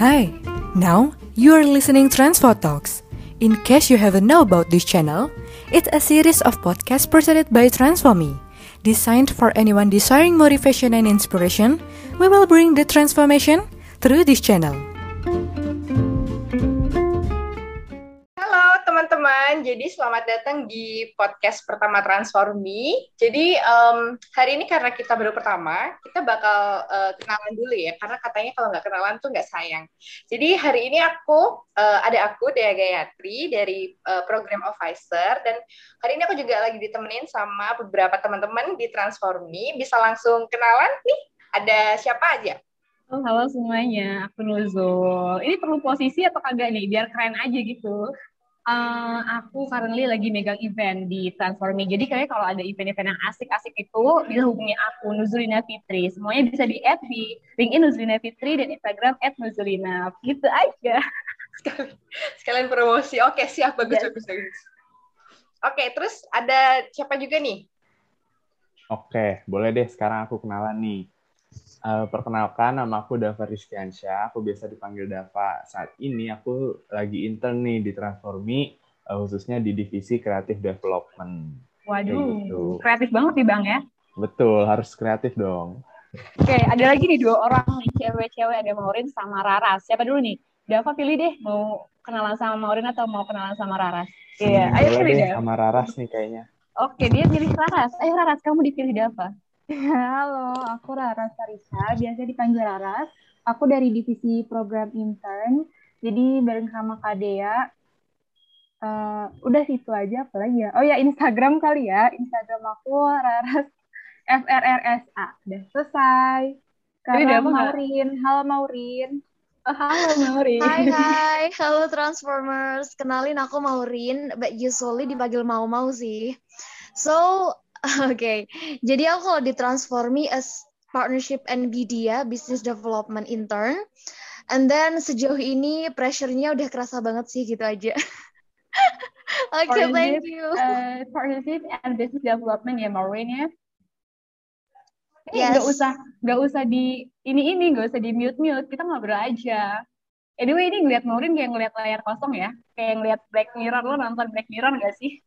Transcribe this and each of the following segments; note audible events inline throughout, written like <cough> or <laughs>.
Hi, now you are listening Transfer Talks. In case you haven't know about this channel, it's a series of podcasts presented by Transforme. Designed for anyone desiring motivation and inspiration, we will bring the transformation through this channel. Teman-teman, jadi selamat datang di podcast pertama Transformi. Jadi um, hari ini karena kita baru pertama, kita bakal uh, kenalan dulu ya, karena katanya kalau nggak kenalan tuh nggak sayang. Jadi hari ini aku, uh, ada aku, Dea Gayatri, dari uh, program Officer, dan hari ini aku juga lagi ditemenin sama beberapa teman-teman di Transformi. Bisa langsung kenalan nih, ada siapa aja? Oh, halo semuanya, aku Nuzul. Ini perlu posisi atau kagak nih, biar keren aja gitu. Uh, aku currently lagi megang event di Transformi. Jadi kayak kalau ada event-event yang asik-asik itu bisa hubungi aku Nuzulina Fitri. Semuanya bisa di add di LinkedIn Nuzulina Fitri dan Instagram @nuzulina. Gitu aja. <laughs> Sekalian, sekalian promosi. Oke, siap bagus yes. bagus bagus. Oke, terus ada siapa juga nih? Oke, boleh deh sekarang aku kenalan nih. Uh, perkenalkan, nama aku Dava Rizkiansyah. Aku biasa dipanggil Dava. Saat ini aku lagi intern nih di Transformi, uh, khususnya di divisi Creative Development. Waduh, gitu. kreatif banget nih Bang ya? Betul, harus kreatif dong. Oke, ada lagi nih dua orang nih, cewek-cewek, ada Maurin sama Raras. Siapa dulu nih? Dava pilih deh, mau kenalan sama Maurin atau mau kenalan sama Raras? Iya, hmm, ayo pilih deh. Sama Raras nih kayaknya. Oke, dia pilih Raras. Ayo Raras, kamu dipilih Dava. Halo, aku Raras Sarisa, biasa dipanggil Raras. Aku dari divisi program intern, jadi bareng sama Kak Dea. Uh, udah situ aja, apa lagi ya? Oh ya, Instagram kali ya. Instagram aku Raras FRRSA. Udah selesai. Sekarang Maurin. Halo Maurin. Oh, halo Maurin. Hai <laughs> hai, halo Transformers. Kenalin aku Maurin, but usually dipanggil Mau-Mau sih. So, <laughs> okay. jadi aku kalau di Transformi as partnership NVIDIA business development intern, and then sejauh ini pressure-nya udah kerasa banget sih gitu aja. <laughs> Oke, okay, thank you. Uh, partnership and business development ya Maureen ya. Yes. Gak usah, gak usah di ini ini, gak usah di mute mute. Kita ngobrol aja. Anyway, ini ngeliat Maureen kayak ngeliat layar kosong ya, kayak ngeliat Black Mirror. Lo nonton Black Mirror gak sih?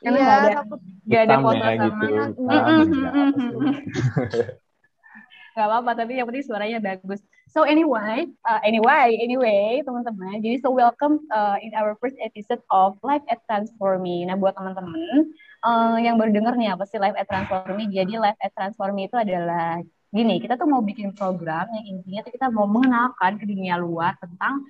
Karena iya, gak ada, takut gak ada foto ya, sama gitu. gak <laughs> apa-apa tapi yang penting suaranya bagus so anyway uh, anyway anyway teman-teman jadi so welcome uh, in our first episode of Live at Transformi nah buat teman-teman uh, yang baru denger nih apa sih Live at Transformi jadi Live at Transformi itu adalah gini kita tuh mau bikin program yang intinya tuh kita mau mengenalkan ke dunia luar tentang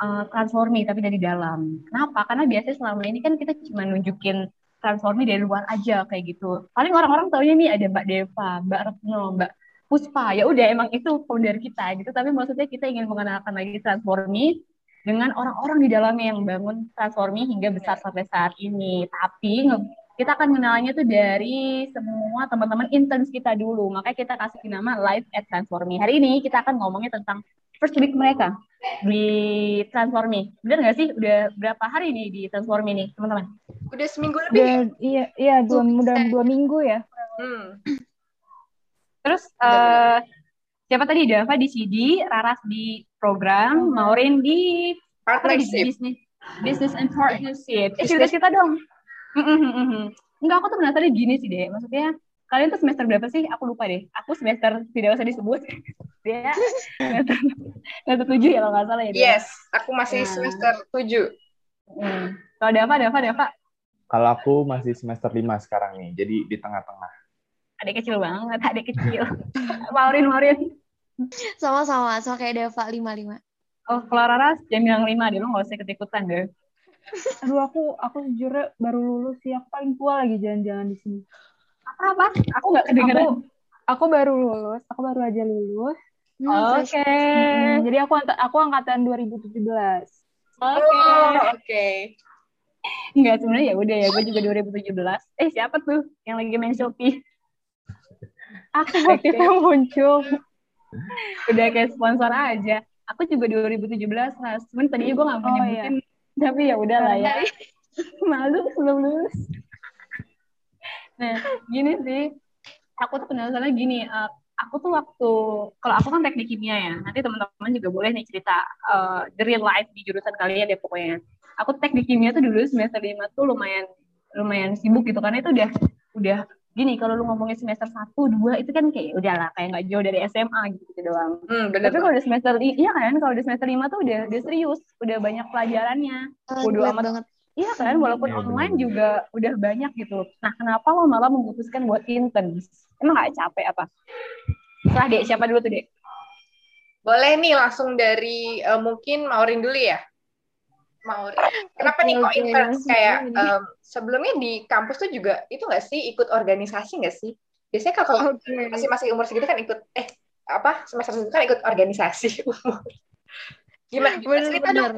uh, transformi tapi dari dalam. Kenapa? Karena biasanya selama ini kan kita cuma nunjukin transformi dari luar aja kayak gitu. Paling orang-orang taunya nih ada Mbak Deva, Mbak Retno, Mbak Puspa. Ya udah emang itu founder kita gitu. Tapi maksudnya kita ingin mengenalkan lagi transformi dengan orang-orang di dalamnya yang bangun transformi hingga besar sampai saat ini. Tapi kita akan mengenalnya tuh dari semua teman-teman interns kita dulu. Makanya kita kasih nama Live at Transformi. Hari ini kita akan ngomongnya tentang first week mereka di Transformi. Bener nggak sih? Udah berapa hari nih di Transformi nih, teman-teman? Udah seminggu lebih. Udah, iya, iya dua, udah dua minggu ya. Hmm. Terus uh, siapa tadi? Dava di CD, Raras di program, Maurin di partnership. Business, business and partnership. Eh, cerita kita dong. Enggak, aku tuh penasaran gini sih deh. Maksudnya kalian tuh semester berapa sih? Aku lupa deh. Aku semester tidak usah disebut. <laughs> Dia semester, semester tujuh ya kalau nggak salah ya. Dia. Yes, aku masih nah. semester tujuh. Hmm. Kalau Dava, Dava, Dava. Kalau aku masih semester lima sekarang nih, jadi di tengah-tengah. Adik kecil banget, adik kecil. <laughs> Maurin, Maurin. Sama-sama, sama kayak Dava, lima-lima. Oh, kalau Rara jangan bilang lima deh, lo nggak usah ikut-ikutan deh. Aduh, aku aku sejujurnya baru lulus sih, aku paling tua lagi jalan-jalan di sini. Apa aku nggak kedengeran. aku, aku baru lulus. Aku baru aja lulus. Hmm, oke. okay. hmm, jadi aku aku angkatan 2017 oke okay. oh, oke okay. Enggak sebenarnya ya udah ya gue juga 2017 eh siapa tuh yang lagi main Shopee? Aku waktu itu. muncul. Udah kayak sponsor aja. Aku juga 2017 mas. Cuman tadinya gue nggak mau oh, nyebutin iya. Tapi ya udah lah ya <laughs> malu sebelum lulus. Nah, gini sih, aku tuh penasaran gini, uh, aku tuh waktu kalau aku kan teknik kimia ya nanti teman-teman juga boleh nih cerita uh, the real life di jurusan kalian deh pokoknya. Aku teknik kimia tuh dulu semester lima tuh lumayan lumayan sibuk gitu karena itu udah udah gini kalau lu ngomongin semester satu dua itu kan kayak udahlah kayak nggak jauh dari SMA gitu, gitu doang. Hmm, bener Tapi kalau udah semester iya kan kalau udah semester lima tuh udah udah serius, udah banyak pelajarannya. Ah, berat amat. banget. Iya kan walaupun Iya, online bener. juga udah banyak gitu. Nah kenapa lo malah memutuskan buat intern? Emang gak capek apa? Lah dek siapa dulu tuh dek? Boleh nih langsung dari eh, mungkin Maurin dulu ya. Maurin. Kenapa nih kok intern langsung kayak em, sebelumnya di kampus tuh juga itu nggak sih ikut organisasi nggak sih? Biasanya kalau Oke. masih masih umur segitu kan ikut eh apa semester segitu kan ikut organisasi umur. <laughs> Gimana? gimana? Bener, Cerita dong.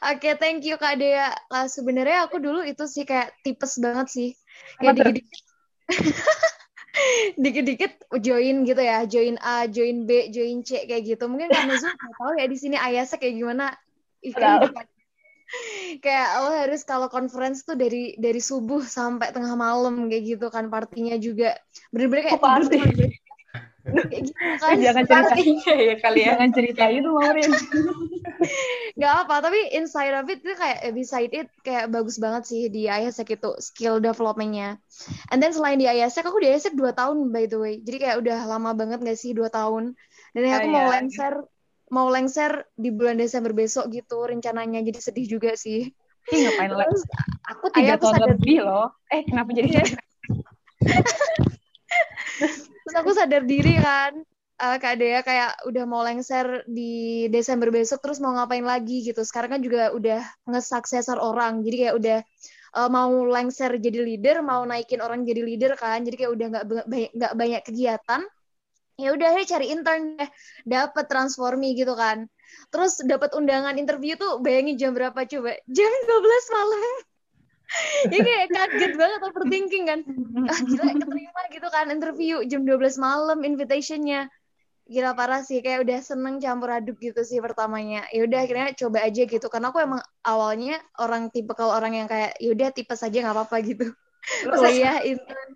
Oke, thank you Kak Dea. Lah, sebenarnya aku dulu itu sih kayak tipes banget sih. Kayak dikit-dikit <laughs> dikit-dikit join gitu ya, join A, join B, join C kayak gitu. Mungkin karena Zoom nggak tahu ya di sini ayasnya kayak gimana. Depan. <laughs> Kayak lo harus kalau conference tuh dari dari subuh sampai tengah malam kayak gitu kan partinya juga. Bener-bener kayak Oh, party. tidur cuma <laughs> kayak gitu kan. Jangan cerita, ya kali ya. jangan cerita itu Maurin. <laughs> nggak apa tapi inside of it itu kayak eh, beside it kayak bagus banget sih di ISEC itu skill developmentnya and then selain di ISEC aku di ISEC 2 tahun by the way jadi kayak udah lama banget gak sih 2 tahun dan Oh, aku mau iya. lengser mau lengser di bulan Desember besok gitu rencananya jadi sedih juga sih. Ih, ngapain terus Aku tiga tahun sadar lebih loh. Eh kenapa jadi Iya. <laughs> terus aku sadar diri kan eh Kak Dea kayak udah mau lengser di Desember besok terus mau ngapain lagi gitu. Sekarang kan juga udah ngesuksesor orang jadi kayak udah eh, mau lengser jadi leader mau naikin orang jadi leader kan. Jadi kayak udah nggak nggak banyak kegiatan ya udah akhirnya cari intern deh. Dapat transformi gitu kan. Terus dapat undangan interview tuh bayangin jam berapa coba? Jam 12 malam. <laughs> Ya kayak kaget banget overthinking kan. Ah, gila keterima gitu kan interview. Jam 12 malam invitationnya. Gila parah sih. Kayak udah seneng campur aduk gitu sih pertamanya. Ya udah akhirnya coba aja gitu. Karena aku emang awalnya orang tipe kalau orang yang kayak yaudah tipe saja nggak apa-apa gitu. Kuliah intern.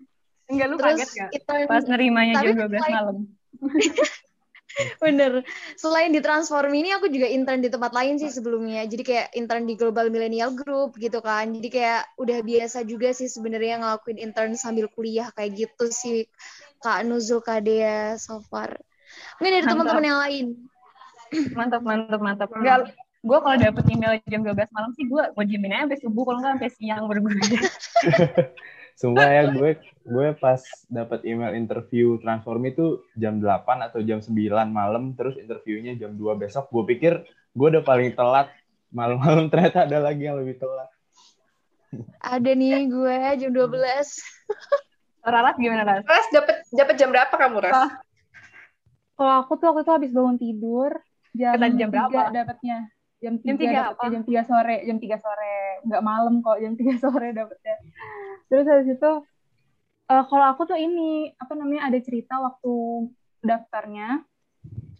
Enggak lu terus kaget gak? intern. Pas nerimanya jam 12 selain- malam. <laughs> bener. Selain di transform ini aku juga intern di tempat lain sih sebelumnya. Jadi kayak intern di Global Millennial Group gitu kan. Jadi kayak udah biasa juga sih sebenarnya ngelakuin intern sambil kuliah kayak gitu sih Kak Nuzul Kadea so far mungkin dari teman-teman yang lain. Mantap, mantap, mantap. Enggak, gue kalau dapet email jam 12 malam sih gue gue diemin aja sampai subuh kalau nggak sampai siang gue <laughs> <laughs> Sumpah ya gue gue pas dapat email interview transform itu jam 8 atau jam 9 malam terus interviewnya jam 2 besok gue pikir gue udah paling telat malam-malam <laughs> ternyata ada lagi yang lebih telat ada nih gue jam 12 Rarat gimana Ras? Ras dapat dapat jam berapa kamu Ras? Ah. Kalau aku tuh waktu itu habis bangun tidur jam, Kata jam berapa? tiga dapatnya. Jam Jam 3 tiga dapetnya apa? jam 3 sore, jam 3 sore. Nggak malam kok, jam 3 <laughs> sore dapetnya. Terus habis itu eh, kalau aku tuh ini apa namanya ada cerita waktu daftarnya.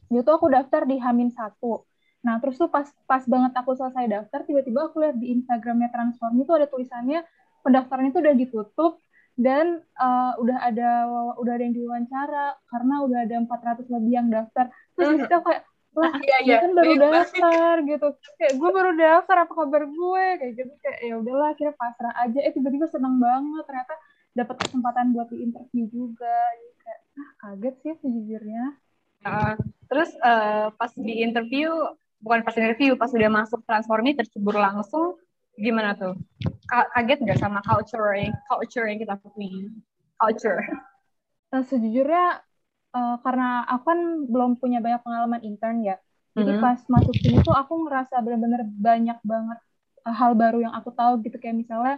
Itu aku daftar di Hamin satu. Nah, terus tuh pas pas banget aku selesai daftar, tiba-tiba aku lihat di Instagramnya Transform itu ada tulisannya pendaftaran itu udah ditutup dan eh, udah ada udah ada yang diwawancara karena udah ada 400 lebih yang daftar. Terus aku kayak lah <laughs> Iya iya. kan baru daftar gitu kayak gue baru daftar apa kabar gue kayak gitu kayak ya udahlah akhirnya pasrah aja eh tiba-tiba seneng banget ternyata dapat kesempatan buat di interview juga Jadi kayak ah kaget sih sejujurnya Uh, terus uh, pas di interview, bukan pas interview, pas udah masuk transformi tercebur langsung, gimana tuh? Ka- kaget nggak sama culture yang culture yang kita punya? Culture. Nah, sejujurnya eh, karena aku kan belum punya banyak pengalaman intern ya jadi Mhm. pas masuk sini tuh aku ngerasa bener-bener banyak banget hal baru yang aku tahu gitu kayak misalnya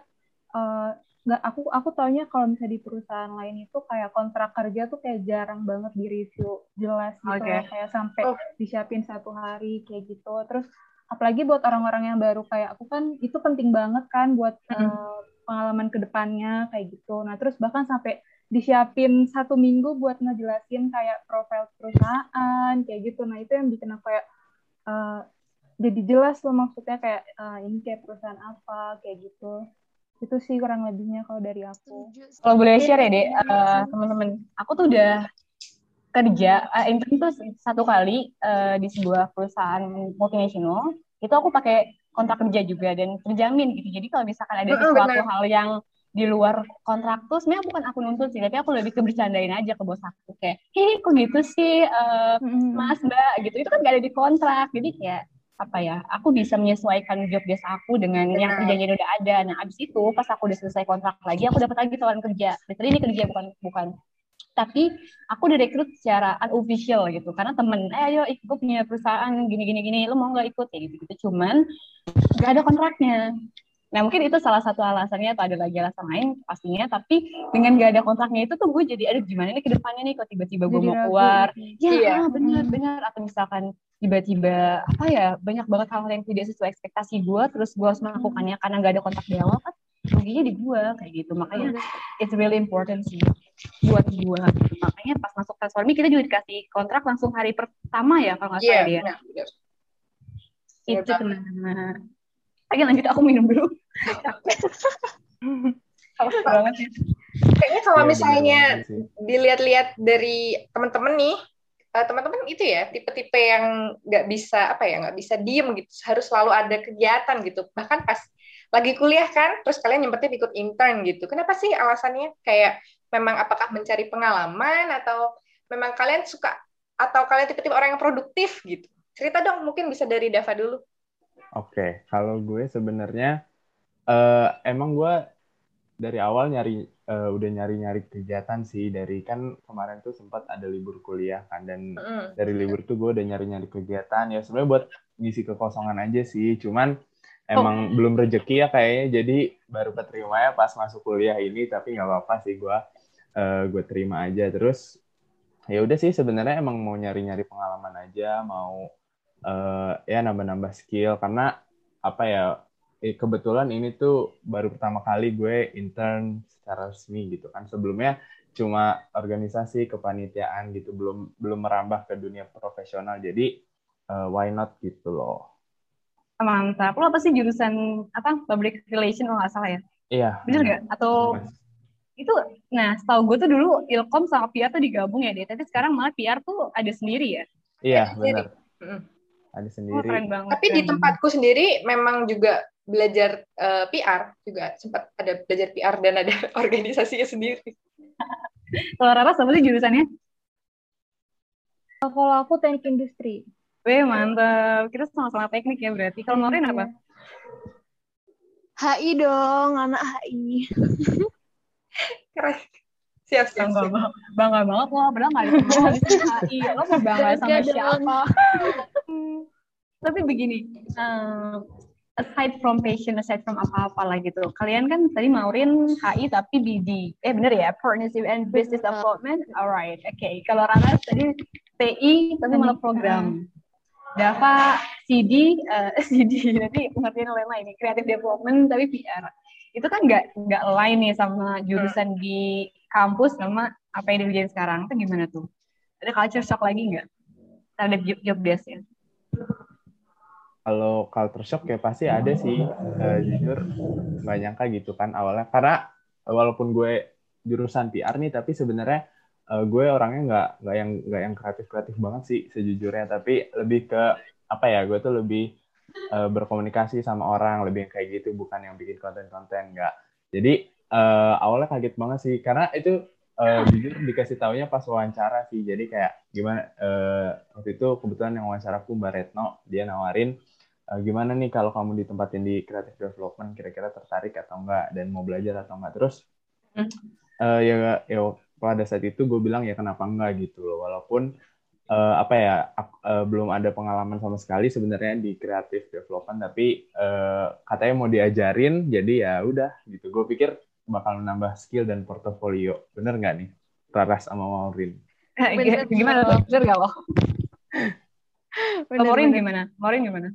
eh, nggak aku aku taunya kalau misalnya di perusahaan lain itu kayak kontrak kerja tuh kayak jarang banget di review jelas gitu loh. kayak sampai Oh. disiapin satu hari kayak gitu terus apalagi buat orang-orang yang baru kayak aku kan itu penting banget kan buat Mhm. eh, pengalaman ke depannya kayak gitu nah terus bahkan sampai disiapin satu minggu buat ngejelasin kayak profil perusahaan kayak gitu nah itu yang bikin aku kayak eh, jadi jelas loh maksudnya kayak eh, ini kayak perusahaan apa kayak gitu itu sih kurang lebihnya kalau dari aku. Kalau boleh setuju. share ya, Dek, uh, teman-teman. Aku tuh udah kerja uh, intern tuh satu kali uh, di sebuah perusahaan multinasional itu aku pakai kontrak kerja juga dan terjamin gitu. Jadi kalau misalkan ada sesuatu hal yang di luar kontrak tuh sebenarnya bukan aku nuntut sih tapi aku lebih ke bercandain aja ke bos aku. Kayak hei kok gitu sih uh, mas mbak gitu. Itu kan gak ada di kontrak. Jadi kayak apa ya aku bisa menyesuaikan job desk aku dengan Benar. yang kerjanya udah ada. Nah abis itu pas aku udah selesai kontrak lagi aku dapat lagi tawaran kerja. Betul ini kerja bukan bukan. Tapi aku direkrut secara unofficial gitu karena temen eh ayo ikut punya perusahaan gini gini gini lo mau nggak ikut? Ya gitu gitu cuman nggak ada kontraknya. Nah mungkin itu salah satu alasannya atau ada lagi alasan lain pastinya. Tapi dengan nggak ada kontraknya itu tuh gue jadi aduh gimana nih ke depannya nih? Kok tiba-tiba gue mau keluar? ya. Iya. benar hmm. benar. Atau misalkan tiba-tiba apa ya banyak banget hal-hal yang tidak sesuai ekspektasi gue terus gue harus melakukannya karena nggak ada kontak di awal kan ruginya di gue kayak gitu. Makanya it's really important sih buat gue makanya pas masuk transformi kita juga dikasih kontrak langsung hari pertama ya kalau nggak salah yeah, dia. yeah. itu kenapa Oke lanjut aku minum dulu. <laughs> Banget ya. Kayaknya kalau iya, misalnya dilihat-lihat dari teman-teman nih, eh, teman-teman itu ya tipe-tipe yang nggak bisa apa ya nggak bisa diem gitu, harus selalu ada kegiatan gitu. Bahkan pas lagi kuliah kan, terus kalian nyempetin ikut intern gitu. Kenapa sih alasannya? Kayak memang apakah mencari pengalaman atau memang kalian suka atau kalian tipe-tipe orang yang produktif gitu? Cerita dong, mungkin bisa dari Dava dulu. Oke, kalau gue sebenarnya uh, emang gue dari awal nyari uh, udah nyari-nyari kegiatan sih. Dari kan kemarin tuh sempat ada libur kuliah kan dan mm. dari libur tuh gue udah nyari-nyari kegiatan. Ya sebenarnya buat ngisi kekosongan aja sih. Cuman emang oh. belum rezeki ya kayaknya jadi baru keterima ya pas masuk kuliah ini tapi nggak apa-apa sih gue uh, gue terima aja. Terus ya udah sih sebenarnya emang mau nyari-nyari pengalaman aja mau uh, ya nambah-nambah skill. Karena apa ya kebetulan ini tuh baru pertama kali gue intern secara resmi gitu kan sebelumnya cuma organisasi kepanitiaan gitu belum belum merambah ke dunia profesional jadi uh, why not gitu loh Mantap. Lo apa sih jurusan apa public relation lo nggak salah ya? Iya. Bener nggak? Atau Mas. itu, nah setahu gue tuh dulu ilkom sama PR tuh digabung ya deh. Tapi sekarang malah PR tuh ada sendiri ya? Iya benar. Ada sendiri. Oh, keren banget. Tapi di tempatku sendiri memang juga belajar uh, eh, PR juga sempat ada belajar PR dan ada <laughs> organisasinya sendiri. Kalau Rara sama sih jurusannya? Kalau aku teknik industri. Wih, mantap. Kita sama-sama teknik ya berarti. Kalau Norin apa? HI dong, anak HI. <laughs> Keren. Siap, siap, bangga, siap. Bangga banget loh, padahal nggak ada HI. Lo mau bangga sama siapa? <laughs> Tapi begini, uh, aside from passion, aside from apa-apa lah gitu. Kalian kan tadi Maurin HI tapi BD. Eh bener ya, Partnership and Business Development. Alright, oke. Okay. Kalau Rana tadi PI tapi malah program. Dava CD, uh, eh, <laughs> CD nanti pengertian lain lain creative development tapi PR. Itu kan nggak nggak lain nih sama jurusan hmm. di kampus sama apa yang dikerjain sekarang. Itu gimana tuh? Ada culture shock lagi nggak terhadap job, job desk ya? Kalau culture shock ya pasti ada sih, uh, jujur nggak nyangka gitu kan awalnya. Karena walaupun gue jurusan PR nih, tapi sebenarnya uh, gue orangnya nggak nggak yang nggak yang kreatif kreatif banget sih sejujurnya. Tapi lebih ke apa ya gue tuh lebih uh, berkomunikasi sama orang lebih kayak gitu bukan yang bikin konten-konten nggak. Jadi uh, awalnya kaget banget sih. Karena itu uh, jujur dikasih taunya pas wawancara sih. Jadi kayak gimana uh, waktu itu kebetulan yang wawancara aku Mbak Retno dia nawarin uh, gimana nih kalau kamu ditempatin di creative development kira-kira tertarik atau enggak? Dan mau belajar atau enggak? Terus uh, ya ya pada saat itu gue bilang ya kenapa enggak? Gitu loh. Walaupun uh, apa ya uh, belum ada pengalaman sama sekali sebenarnya di kreatif development tapi uh, katanya mau diajarin jadi ya udah gitu. Gue pikir bakal menambah skill dan portofolio. Bener nggak nih Raras sama Maureen gimana tuh? Bener nggak lo? Maureen gimana? Maureen gimana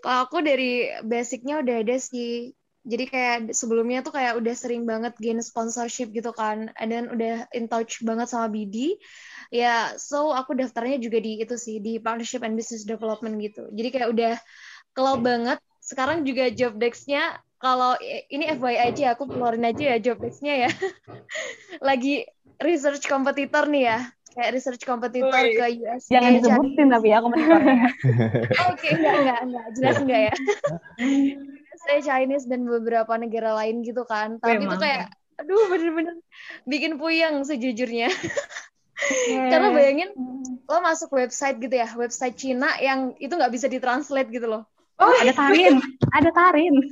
kalau aku dari basicnya udah ada sih. Jadi kayak sebelumnya tuh kayak udah sering banget gain sponsorship gitu kan. And then udah in touch banget sama BD ya yeah, so aku daftarnya juga di itu sih di partnership and business development gitu. Jadi kayak udah kalau banget. Sekarang juga job desk-nya kalau ini FYI aja aku keluarin aja ya job desk-nya ya. <laughs> Lagi research kompetitor nih ya kayak research kompetitor Wih. ke US. Jangan disebutin tapi ya kompetitornya. <laughs> Oke, enggak, enggak, enggak. Jelas enggak ya. <laughs> USA, Chinese, dan beberapa negara lain gitu kan. Tapi itu mantap. kayak, aduh bener-bener bikin puyeng sejujurnya. Karena bayangin, lo masuk website gitu ya, website Cina yang itu nggak bisa ditranslate gitu loh. ada tarin, ada tarin. <laughs>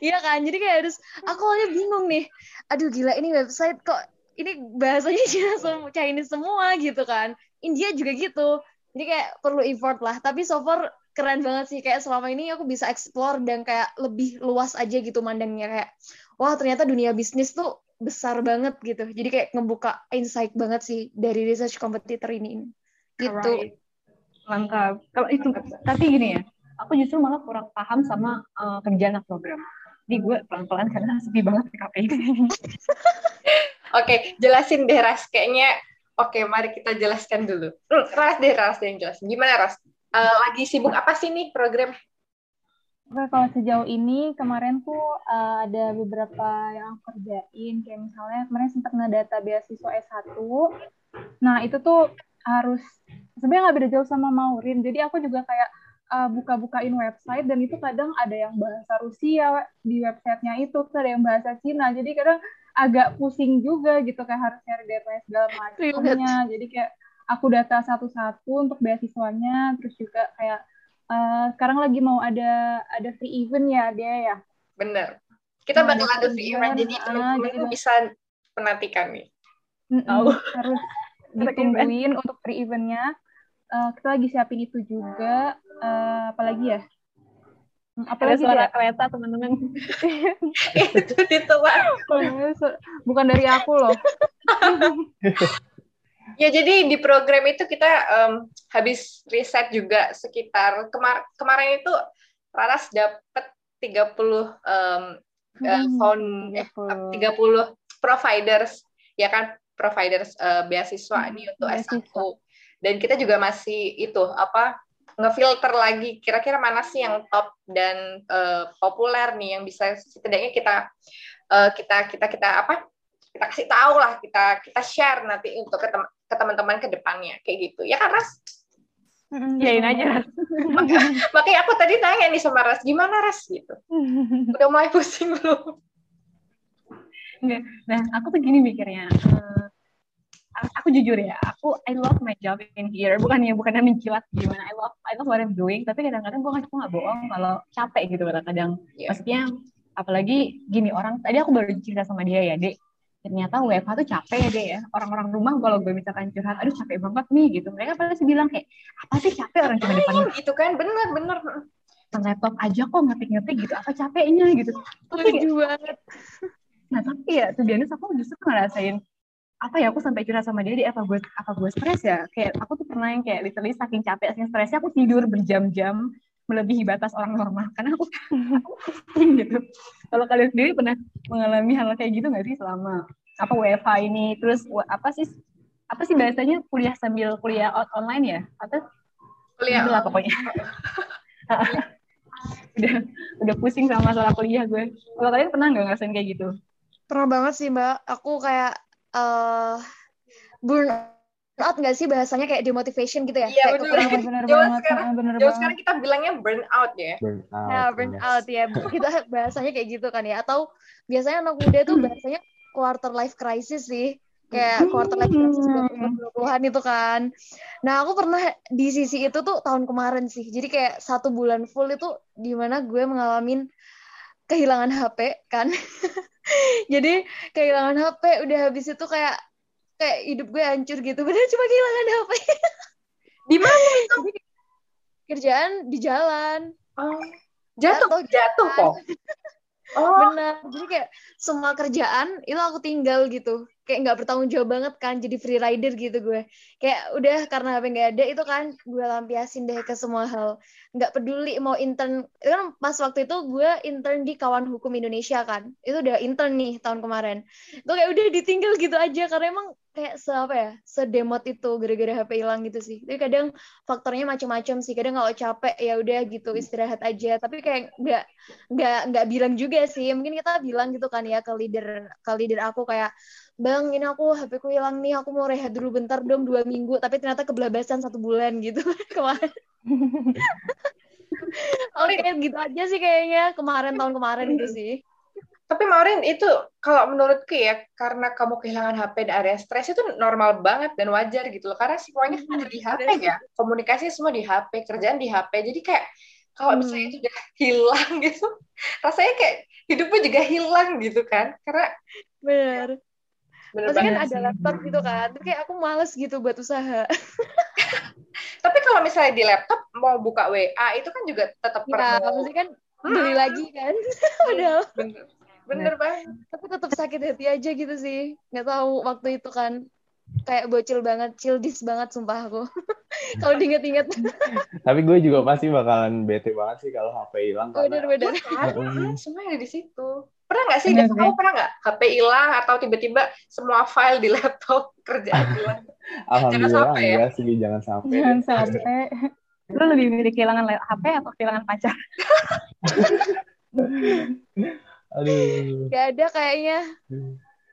Iya kan, jadi kayak harus, aku awalnya bingung nih. Aduh gila, ini website kok, ini bahasanya <laughs> Cina semua, Chinese semua gitu kan. India juga gitu. Jadi kayak perlu effort lah. Tapi so far keren banget sih. Kayak selama ini aku bisa explore dan kayak lebih luas aja gitu mandangnya. Kayak, wah ternyata dunia bisnis tuh besar banget gitu. Jadi kayak ngebuka insight banget sih dari research competitor ini. Gitu. Alright. Mantap. Kalau itu, tapi gini ya, aku justru malah kurang paham sama uh, kerja anak program. Jadi gue pelan-pelan karena <laughs> sepi banget PKP. <laughs> Oke, jelasin deh Ras. Kayaknya, oke mari kita jelaskan dulu. Hmm, Ras deh, Ras deh yang jelasin. Gimana Ras? Eh, lagi sibuk apa sih nih program? Oke, kalau sejauh ini kemarin tuh uh, ada beberapa yang aku kerjain, kayak misalnya kemarin sempat ngedata beasiswa S1. Nah, itu tuh harus sebenarnya nggak beda jauh sama Maurin. Jadi aku juga kayak uh, buka-bukain website dan itu kadang ada yang bahasa Rusia di websitenya itu, ada yang bahasa Cina. Jadi kadang agak pusing juga gitu kayak harus nyari data segala macamnya. Jadi kayak aku data satu-satu untuk beasiswanya, terus juga kayak uh, sekarang lagi mau ada ada free event ya dia ya. Bener. Kita Nah, bakal ada free event, jadi ah, teman-teman jadi bak- bisa menantikan nih. Tahu. harus <laughs> ditungguin untuk free eventnya. Uh, kita lagi siapin itu juga. Uh, apalagi ya? Hmm, Ada Apalagi suara ya? kereta teman-teman. <laughs> Itu ditelan. <laughs> Bukan dari aku loh. <laughs> Ya, jadi di program itu kita em, habis riset juga sekitar kemar kemarin itu Raras dapat 30 em, eh, Hmm, found eh, 30. 30 providers ya kan providers eh, beasiswa Hmm, ini untuk S1 beasiswa. dan kita juga masih itu apa ngefilter lagi kira-kira mana sih yang top dan eh, populer nih yang bisa setidaknya kita eh, kita kita kita apa kita kasih tahu lah kita kita share nanti untuk ke tem- ke teman-teman ke depannya kayak gitu. Ya kan Ras? Yain aja. <laughs> makanya aku tadi tanya nih sama Ras gimana Ras? Gitu. <laughs> Udah mulai pusing belum? Nah, aku tuh gini mikirnya. eh, aku jujur ya, aku I love my job in here. Bukan ya, bukan menjilat gimana. I love I love what I'm doing. Tapi kadang-kadang gue nggak nggak bohong kalau capek gitu kadang-kadang. Iya. Maksudnya apalagi gini orang tadi aku baru cerita sama dia ya, dek. Ternyata WFH tuh capek ya deh ya. Orang-orang rumah kalau gue misalkan curhat, aduh capek banget nih gitu. Mereka pasti bilang kayak, apa sih capek orang cuma depan gitu kan bener bener depan laptop aja kok ngetik-ngetik gitu. Apa capeknya gitu. Tapi banget. Nah tapi ya tuh biasanya aku justru ngerasain apa ya aku sampai curhat sama dia di apa gue apa gue stres ya? Kayak aku tuh pernah yang kayak literally saking capek saking stresnya aku tidur berjam-jam melebihi batas orang normal. Karena aku aku pusing gitu. Kalau kalian sendiri pernah mengalami hal kayak gitu nggak sih selama apa WFH ini? Terus apa sih apa sih bahasanya? Kuliah sambil kuliah out online ya? Atau kuliah itulah pokoknya. <laughs> udah udah pusing sama masalah kuliah gue. Kalau kalian pernah nggak ngerasain kayak gitu? Pernah banget sih Mbak. Aku kayak eh burn out nggak sih bahasanya kayak demotivation gitu ya? Iya, kayak bener. kekurangan bener Jauh banget, sekarang- bener Jauh banget. sekarang kita bilangnya burnout ya Burnout. Ya, burn yes. out ya. <laughs> Kita bahasanya kayak gitu kan ya. Atau biasanya anak muda tuh bahasanya quarter life crisis sih. Kayak quarter life crisis 20-an itu kan. Nah, aku pernah di sisi itu tuh tahun kemarin sih. Jadi kayak satu bulan full itu di mana gue mengalami kehilangan HP kan. <laughs> Jadi kehilangan HP udah habis itu kayak kayak hidup gue hancur gitu. Bener cuma kehilangan HP. <laughs> di mana Kerjaan di jalan. oh, jatuh Jatuh, jatuh kok <laughs> oh Bener. Jadi kayak semua kerjaan itu aku tinggal gitu. Kayak nggak bertanggung jawab banget kan jadi free rider gitu gue. Kayak udah karena HP nggak ada itu kan gue lampiasin deh ke semua hal. Nggak peduli mau intern. Itu kan pas waktu itu gue intern di kawan hukum Indonesia kan. Itu udah intern nih tahun kemarin. Itu kayak udah ditinggal gitu aja karena emang kayak se apa ya sedemot itu gara-gara HP hilang gitu sih. Tapi kadang faktornya macam-macam sih. Kadang kalau capek ya udah gitu istirahat aja. Tapi kayak nggak nggak nggak bilang juga sih mungkin kita bilang gitu kan ya ke leader ke leader aku kayak Bang, ini aku HP ku hilang nih, aku mau rehat dulu bentar dong dua minggu, tapi ternyata kebelabasan satu bulan gitu <laughs> kemarin. <laughs> Oke, gitu aja sih kayaknya kemarin tahun kemarin itu sih. Tapi Maureen itu kalau menurutku ya karena kamu kehilangan HP dan area stres itu normal banget dan wajar gitu loh. Karena semuanya kan ada di HP ya. Komunikasi semua di HP kerjaan di HP jadi kayak kalau misalnya itu udah hilang <laughs> gitu rasanya kayak hidupnya juga hilang gitu kan. Karena Bener. Bener Maksudnya kan ada laptop gitu kan, tapi kayak aku males gitu buat usaha. <laughs> tapi kalau misalnya di laptop mau buka WA itu kan juga tetap Ya, perlu maksudnya kan beli lagi kan. <laughs> Padahal, bener, bener banget tapi tetap sakit hati aja gitu sih. Nggak tahu waktu itu kan kayak bocil banget, childish banget sumpah aku. <laughs> Kalau diinget-inget. Tapi gue juga pasti bakalan bete banget sih kalau HP hilang karena Bener-bener. kan Mm-mm. semua ada di situ pernah nggak sih Dev? sih. kamu pernah nggak HP hilang atau tiba-tiba semua file di laptop <laughs> kerjaan hilang alhamdulillah sampai ya. enggak sih jangan sampai. Jangan sampai. <laughs> Lu lebih milih kehilangan HP atau kehilangan pacar? <laughs> Aduh. Gak ada kayaknya.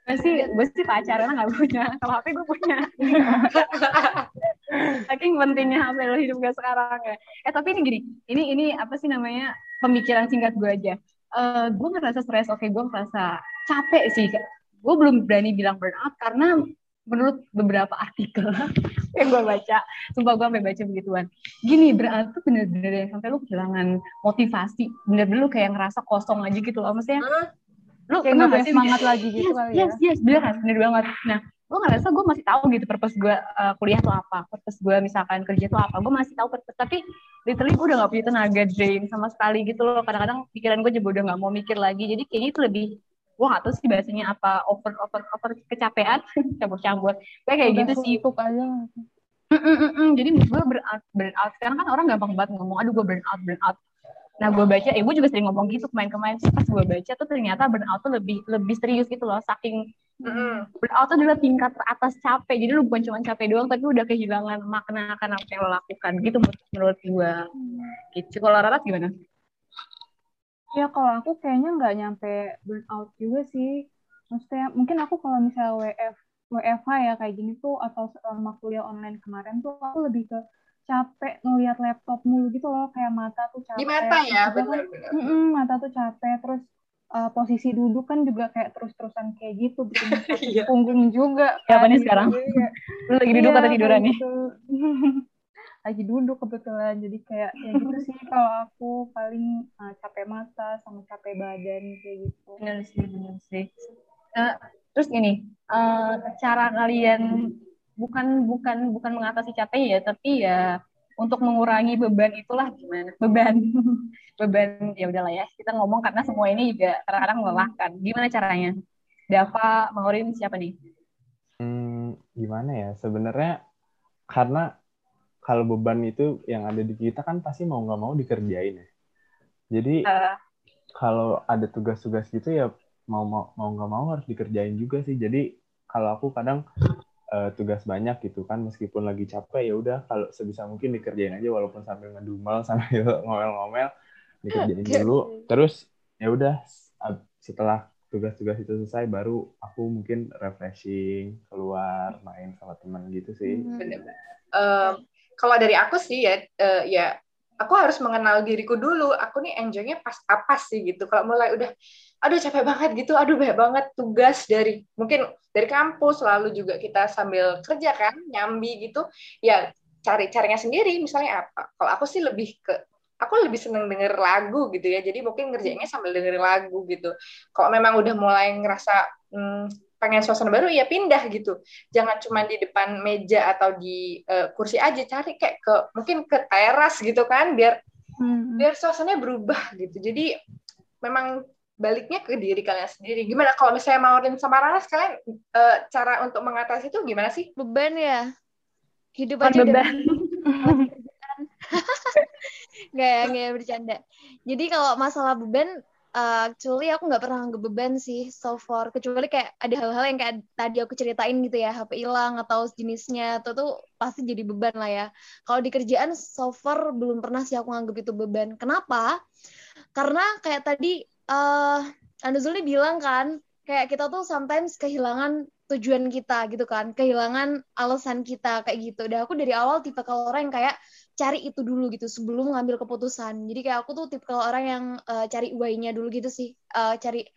Gue sih, gue sih pacar karena nggak punya. Kalau HP gue punya. Saking pentingnya HP lo hidup gue sekarang ya. Eh tapi ini gini, ini ini apa sih namanya pemikiran singkat gue aja. Eh gue ngerasa stres, oke gue ngerasa capek sih. Gue belum berani bilang burnout karena menurut beberapa artikel <laughs> yang gue baca, sumpah gue sampai baca begituan. Gini, burnout tuh bener-bener yang sampai lu kehilangan motivasi, bener-bener lu kayak ngerasa kosong aja gitu loh. Maksudnya, lu Kayak pernah sih semangat lagi gitu yes, kali yes, ya. yes, bener kan, bener banget. Nah, gue ngerasa gue masih tahu gitu purpose gue uh, kuliah tuh apa, purpose gue misalkan kerja tuh apa, gue masih tahu purpose, tapi literally gue udah gak punya tenaga drain sama sekali gitu loh. Kadang-kadang pikiran gue juga udah gak mau mikir lagi, jadi kayaknya itu lebih gue gak tahu sih bahasanya apa over over over kecapean <laughs> campur-campur kayak kayak gitu sih suntuk aja. Mm, mm, mm, mm. Jadi menurut gue burnout, burnout. Sekarang kan orang gampang banget ngomong, aduh gue burnout, burnout. Nah gue baca, gue juga sering ngomong gitu kemarin-kemarin sih pas gue baca tuh ternyata burnout tuh lebih lebih serius gitu loh. Saking Mm-mm. burnout tuh adalah tingkat teratas capek. Jadi lu bukan cuma capek doang, tapi udah kehilangan makna akan apa yang lo lakukan gitu menurut, menurut gue. Gitu. Kalau Rara gimana? Ya kalau aku kayaknya nggak nyampe burnout juga sih. Maksudnya mungkin aku kalau misalnya WF WFH ya kayak gini tuh atau selama kuliah online kemarin tuh aku lebih ke capek ngelihat laptop mulu gitu loh kayak mata tuh capek. di mata ya Terus juga kan, benar-benar mm-mm, mata tuh capek terus uh, posisi duduk kan juga kayak terus-terusan kayak gitu bikin <laughs> Iya. punggung juga. Siapa kan. nih sekarang? Jadi kayak, <laughs> Lu lagi duduk Iya, atau tiduran nih? gitu. <laughs> lagi duduk kebetulan jadi kayak ya gitu sih kalau aku paling uh, capek mata sama capek badan kayak gitu Bener sih, bener sih. Eh, terus gini, eh, cara kalian bukan bukan bukan mengatasi capek ya, tapi ya untuk mengurangi beban itulah gimana? Beban, <laughs> beban ya udahlah ya. Kita ngomong karena semua ini juga kadang-kadang melelahkan. Gimana caranya? Dava, Maureen, siapa nih? Hmm, gimana ya? Sebenarnya karena kalau beban itu yang ada di kita kan pasti mau nggak mau dikerjain ya. Jadi Eh, kalau ada tugas-tugas gitu ya mau mau mau nggak mau harus dikerjain juga sih. Jadi kalau aku kadang eh, tugas banyak gitu kan meskipun lagi capek ya udah kalau sebisa mungkin dikerjain aja walaupun sambil ngedumel <laughs> sambil ngomel-ngomel dikerjain dulu. Terus ya udah setelah tugas-tugas itu selesai baru aku mungkin refreshing keluar main sama teman gitu sih. Hmm. Em, kalau dari aku sih ya, eh, ya aku harus mengenal diriku dulu. Aku nih enjoynya pas apa sih gitu. Kalau mulai udah, aduh capek banget gitu, aduh banyak banget tugas dari mungkin dari kampus, lalu juga kita sambil kerja kan, nyambi gitu. Ya cari carinya sendiri. Misalnya apa? Kalau aku sih lebih ke aku lebih seneng denger lagu gitu ya. Jadi mungkin ngerjainnya sambil dengerin lagu gitu. Kalau memang udah mulai ngerasa hmm, pengen suasana baru ya pindah gitu jangan cuma di depan meja atau di eh, kursi aja cari kayak ke mungkin ke teras gitu kan biar Hmm. biar suasananya berubah gitu jadi memang baliknya ke diri kalian sendiri gimana kalau misalnya Maureen sama Rara kalian eh, cara untuk mengatasi itu gimana sih Beban ya. Hidup aja beban. <laughs> Nggak ya, nggak ya, bercanda. Jadi kalau masalah beban, uh, actually aku nggak pernah nggak beban sih so far. Kecuali kayak ada hal-hal yang kayak tadi aku ceritain gitu ya, HP hilang atau jenisnya, itu tuh pasti jadi beban lah ya. Kalau di kerjaan so far belum pernah sih aku nganggap itu beban. Kenapa? Karena kayak tadi uh, Anda Zuli bilang kan, kayak kita tuh sometimes kehilangan tujuan kita gitu kan kehilangan alasan kita kayak gitu. Dan aku dari awal tipe kalau orang yang kayak cari itu dulu gitu sebelum ngambil keputusan. Jadi kayak aku tuh tipe kalau orang yang uh, cari why-nya dulu gitu sih. Uh, cari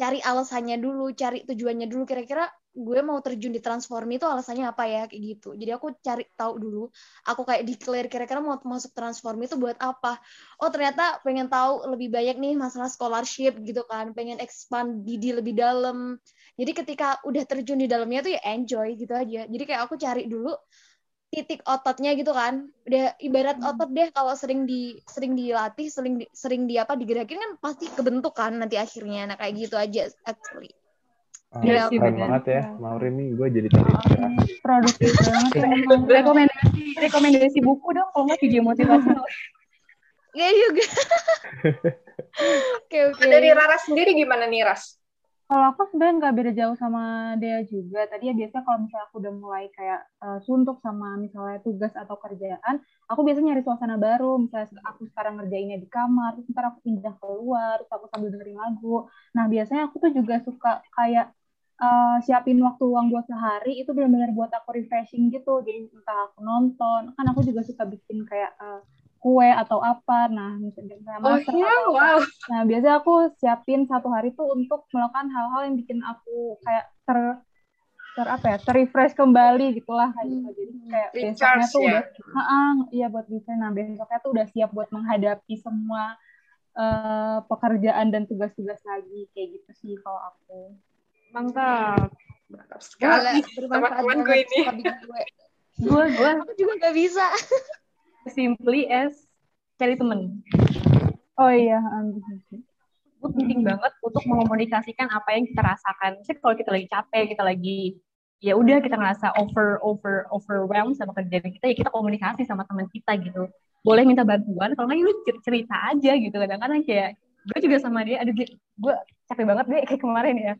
cari alasannya dulu cari tujuannya dulu. Kira-kira gue mau terjun di transformi itu alasannya apa ya kayak gitu. Jadi aku cari tahu dulu aku kayak declare kira-kira mau masuk transformi itu buat apa. Oh ternyata pengen tahu lebih banyak nih masalah scholarship gitu kan pengen expand di lebih dalam. Jadi ketika udah terjun di dalamnya tuh ya enjoy gitu aja. Jadi kayak aku cari dulu titik ototnya gitu kan udah ibarat hmm. otot deh kalau sering di sering dilatih sering di, sering di apa digerakin kan pasti kebentuk kan nanti akhirnya nah kayak gitu aja actually Oh, ya, keren banget ya, Maureen nih, gue jadi terinspirasi. Produktif banget. rekomendasi, rekomendasi buku dong, kalau nggak video motivasi. Iya juga. <laughs> Oke, oke. Dari Rara sendiri gimana nih, Ras? Kalau aku sebenarnya nggak beda jauh sama Dea juga. Tadi ya biasanya kalau misalnya aku udah mulai kayak uh, suntuk sama misalnya tugas atau kerjaan, aku biasanya nyari suasana baru. Misalnya aku sekarang ngerjainnya di kamar, terus ntar aku pindah keluar, terus aku sambil dengerin lagu. Nah biasanya aku tuh juga suka kayak uh, siapin waktu uang buat sehari itu benar-benar buat aku refreshing gitu. Jadi entah aku nonton, kan aku juga suka bikin kayak uh, kue atau apa. Nah, misalnya oh, iya? wow. Nah, biasanya aku siapin satu hari tuh untuk melakukan hal-hal yang bikin aku kayak ter ter apa ya, refresh kembali gitulah kayak gitu. Jadi kayak Recharge, besoknya tuh ya? udah iya buat bisa. Nah, besoknya tuh udah siap buat menghadapi semua uh, pekerjaan dan tugas-tugas lagi kayak gitu sih kalau aku. Mantap. Mantap sekali. Teman-teman gue ini. Gue, gue. Aku juga gak bisa simply as cari temen. Oh iya, itu penting banget untuk mengomunikasikan apa yang kita rasakan. Misalnya kalau kita lagi capek, kita lagi ya udah kita ngerasa over over overwhelmed sama kerjaan kita ya kita komunikasi sama teman kita gitu. Boleh minta bantuan, kalau nggak ya lu cerita aja gitu. Kadang-kadang kayak gue juga sama dia, aduh gue capek banget deh kayak kemarin ya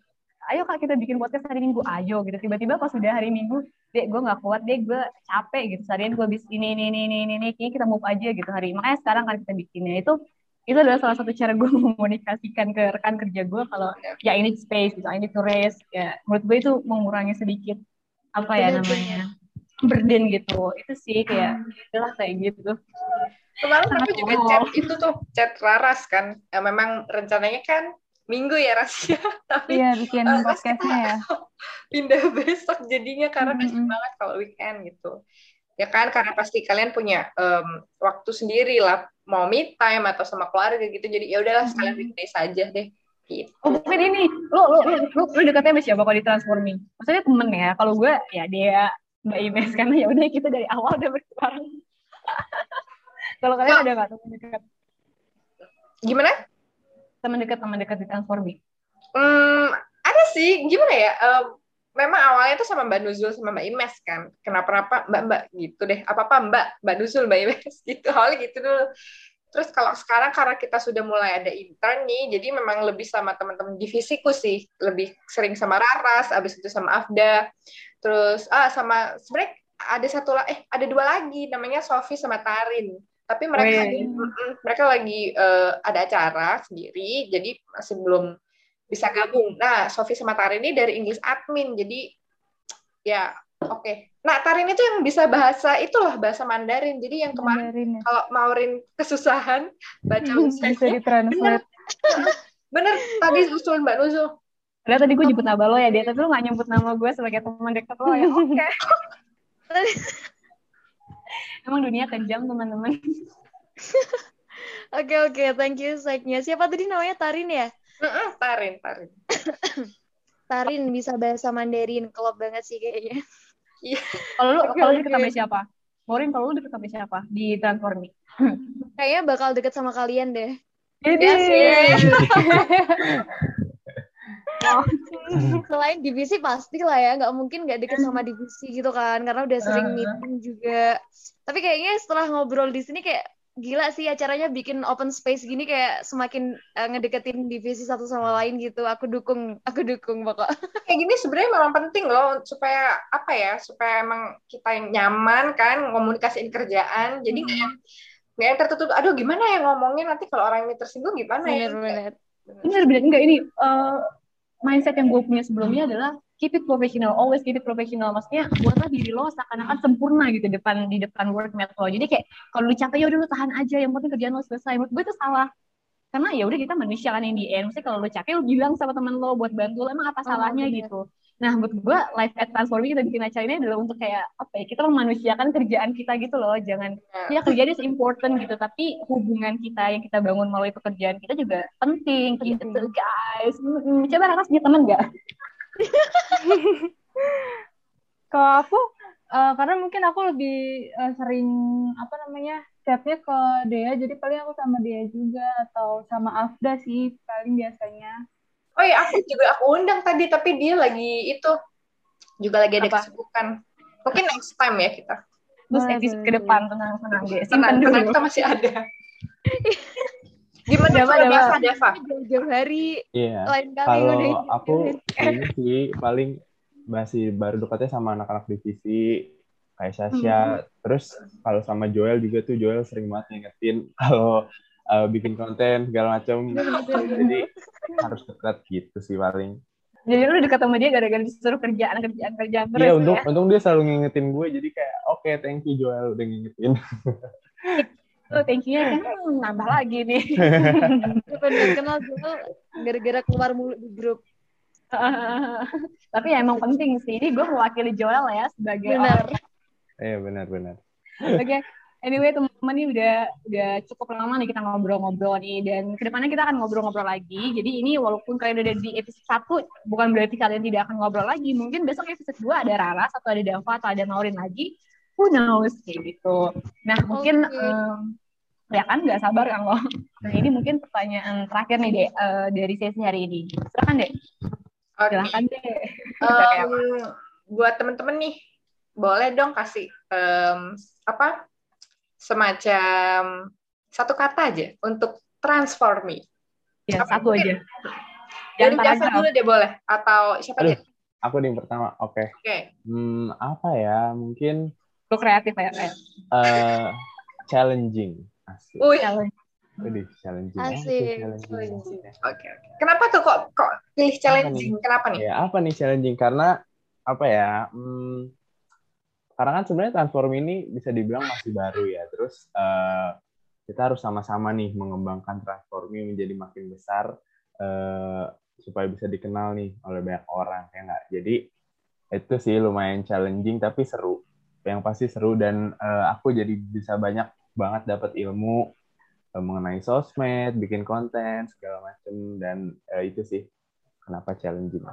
ayo kak kita bikin podcast hari minggu. Ayo gitu. Tiba-tiba pas sudah hari minggu dek gue nggak kuat dek gue capek gitu. Seharian gue bis ini ini ini ini ini, ini kayaknya kita move aja gitu. Hari makanya sekarang kan kita bikinnya itu itu adalah salah satu cara gue <laughs> memomunikasikan ke rekan kerja gue kalau ya ini space gitu. Ini to rest. Ya menurut gue itu mengurangi sedikit apa ya namanya burden gitu. Itu sih kayak itulah kayak gitu. Kemarin aku juga chat itu tuh chat Laras kan. Ya, memang rencananya kan minggu ya Rasya <laughs> tapi iya bikin uh, podcastnya ya <laughs> pindah besok jadinya karena mm -hmm. banget kalau weekend gitu ya kan karena pasti kalian punya um, waktu sendiri lah mau meet time atau sama keluarga gitu jadi ya udahlah sekalian mm -hmm. weekday saja deh gitu. Oh mungkin ini lu lu lu lu, lu dekatnya sama siapa kalau di transforming? Maksudnya temen ya. Kalau gue ya dia Mbak Imes karena ya udah kita dari awal udah berbareng. <laughs> kalau kalian oh. ada nggak temen dekat? Gimana? Teman dekat teman dekat di Transformi? Hmm, ada sih. Gimana ya? Um, memang awalnya itu sama Mbak Nuzul sama Mbak Imes kan. Kenapa-napa Mbak-Mbak gitu deh. Apa-apa Mbak, Mbak Nuzul, Mbak Imes <laughs> gitu. Awalnya gitu dulu. Terus kalau sekarang karena kita sudah mulai ada intern nih, jadi memang lebih sama teman-teman divisiku sih, lebih sering sama Raras, abis itu sama Afda, terus ah sama sebenarnya ada satu lah, eh ada dua lagi, namanya Sofi sama Tarin tapi mereka lagi, mereka lagi uh, ada acara sendiri jadi masih belum bisa gabung nah Sofi sama Tarin ini dari English admin jadi ya oke okay. nah Tarin itu yang bisa bahasa itulah bahasa Mandarin jadi yang kemarin ya. kalau Maurin kesusahan baca <laughs> bisa ditranslate bener, <laughs> bener tadi usul Mbak Nuzul Padahal tadi gue nyebut nama lo ya dia, tapi lo gak nyebut nama gue sebagai teman dekat lo ya. <laughs> Oke. Okay. Emang dunia kejam teman-teman. <laughs> Oke oke, okay, okay. thank you Seknya. Siapa tadi namanya Tarin ya? Tarin, Tarin. <coughs> Tarin bisa bahasa Mandarin, klop banget sih kayaknya. Iya. Kalau lu okay, kalau okay. deket sama siapa? Morin kalau lu deket sama siapa di Transformi? <coughs> Kayaknya bakal deket sama kalian deh. Ini. Ya sih. <laughs> <laughs> <laughs> Selain divisi pasti lah ya, nggak mungkin nggak deket sama divisi gitu kan, karena udah sering meeting juga. Tapi kayaknya setelah ngobrol di sini kayak gila sih acaranya bikin open space gini kayak semakin uh, ngedeketin divisi satu sama lain gitu. Aku dukung, aku dukung pokok. <laughs> Kayak gini sebenarnya memang penting loh supaya apa ya, supaya emang kita yang nyaman kan komunikasiin kerjaan. Jadi hmm. nggak yang tertutup. Aduh gimana ya ngomongnya nanti kalau orang ini tersinggung gimana bener, ya? Bener, bener. Bener, bener. Enggak ini uh, mindset yang gue punya sebelumnya adalah keep it professional, always keep it professional. Maksudnya buatlah diri lo seakan-akan sempurna gitu depan di depan workmate lo. Jadi kayak kalau lu capek ya udah lu tahan aja, yang penting kerjaan lo selesai. Menurut gue itu salah. Karena ya udah kita manusia kan yang di end. Maksudnya kalau lu capek lu bilang sama temen lo buat bantu lo, emang apa salahnya bener. gitu. Nah, menurut gue life at transforming kita bikin acara ini adalah untuk kayak apa ya? Kita memanusiakan kerjaan kita gitu loh. Jangan ya kerjaan is important gitu, tapi hubungan kita yang kita bangun melalui pekerjaan kita juga penting, gitu guys. Hmm, coba Raras punya teman nggak? <laughs> Kalau aku, eh, karena mungkin aku lebih eh, sering apa namanya chatnya ke Dea, jadi paling aku sama Dea juga atau sama Afda sih paling biasanya. Oh iya, aku juga aku undang tadi, tapi dia lagi itu juga lagi ada Apa? kesibukan. Mungkin next time ya kita. Terus episode ke depan tenang tenang deh. Simpan Tenang, dulu. tenang, kita masih ada. <laughs> Gimana Dava, kalau Dava. Dava, Dava? Jauh-jauh hari Iya. lain kali Kalau udah aku ini sih paling masih baru dekatnya sama anak-anak divisi kayak Sasha. Terus kalau sama Joel juga tuh Joel sering banget ngingetin kalau uh, bikin konten segala macam. Jadi harus dekat gitu sih paling. Jadi lu dekat sama dia gara-gara disuruh kerjaan kerjaan kerjaan terus Iya, untung ya. untung dia selalu ngingetin gue jadi kayak oke thank you Joel udah ngingetin. <laughs> Oh, thank you-nya kan hmm, nambah lagi nih. <laughs> bener kenal dulu gara-gara keluar mulu di grup <laughs> Tapi ya emang penting sih. Ini gue mewakili Joel ya sebagai Benar. orang. Iya benar-benar. Oke. Anyway, teman-teman ini udah udah cukup lama nih kita ngobrol-ngobrol nih dan ke depannya kita akan ngobrol-ngobrol lagi. Jadi ini walaupun kalian udah di episode 1 bukan berarti kalian tidak akan ngobrol lagi. Mungkin besok episode 2 ada Raras atau ada Dava atau ada Naurin lagi. Who knows kayak gitu. Nah, mungkin Oke. em, ya kan nggak sabar kan lo. Nah, ini mungkin pertanyaan terakhir nih deh eh, dari sesi hari ini. Silakan deh. Oke. Silakan deh. <laughs> Em, buat temen-temen nih, boleh dong kasih em, apa semacam satu kata aja untuk transformi. Ya, Apa satu mungkin? aja. Dari paragraf. dulu deh boleh, atau siapa Aduh. aja? Aku nih yang pertama. Oke. Oke. Hmm, apa ya? Mungkin Lu kreatif ya, kayak. eh challenging. Asik. Wih, Challenge. Challenging. Asik. Oke, oke. Kenapa tuh kok kok pilih challenging? Kenapa nih? Ya, apa nih challenging? Karena apa ya? Hmm, karena kan sebenarnya transform ini bisa dibilang masih baru ya. Terus eh, kita harus sama-sama nih mengembangkan transform ini menjadi makin besar eh, supaya bisa dikenal nih oleh banyak orang ya nggak. Jadi itu sih lumayan challenging tapi seru. Yang pasti seru dan eh, aku jadi bisa banyak banget dapat ilmu eh, mengenai sosmed, bikin konten segala macem dan eh, itu sih kenapa challenging.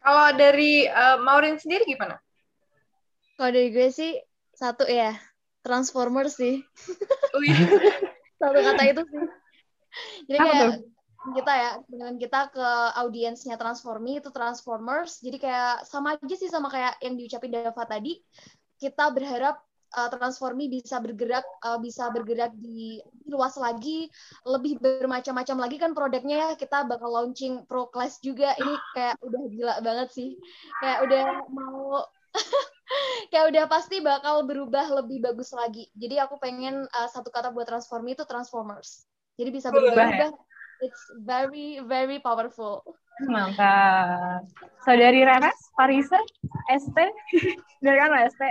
Kalau dari eh, Maureen sendiri gimana? Kalau dari gue sih satu ya Transformers sih. Wih, <laughs> satu kata itu sih. Jadi Apa kayak kita ya dengan kita ke audiensnya Transformi itu Transformers. Jadi kayak sama aja sih sama kayak yang diucapin Dava tadi. Kita berharap uh, Transformi bisa bergerak uh, bisa bergerak di luas lagi lebih bermacam-macam lagi kan produknya ya. Kita bakal launching Pro Class juga. Ini kayak udah gila banget sih. Kayak udah mau kayak udah pasti bakal berubah lebih bagus lagi. Jadi aku pengen uh, satu kata buat transformi itu transformers. Jadi bisa Berubah berubah-ubah. It's very very powerful. Mantap. Saudari Raras, Parisa, ST, <laughs> dari kan ST?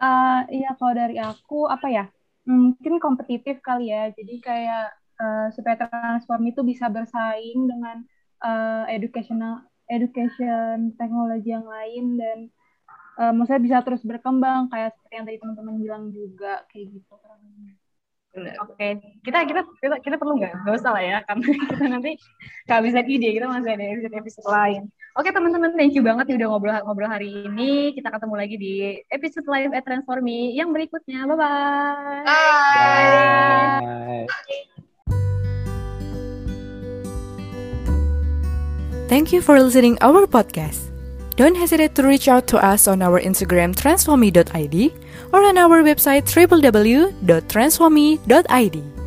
Eh, iya kalau dari aku apa ya? Mungkin kompetitif kali ya. Jadi kayak eh, supaya transform itu bisa bersaing dengan eh, educational education teknologi yang lain dan eh, maksudnya bisa terus berkembang kayak seperti yang tadi teman-teman bilang juga kayak gitu. Oke, kita kita kita, kita perlu nggak? Gak usah lah ya, karena <laughs> kita nanti kehabisan ide, kita masih ada episode episode lain. Oke teman-teman, thank you banget ya udah ngobrol-ngobrol hari ini. Kita ketemu lagi di episode live at Transformi yang berikutnya. Bye-bye. Bye. Bye. Thank you for listening our podcast. Don't hesitate to reach out to us on our Instagram transformi.id or on our website www.transformi.id.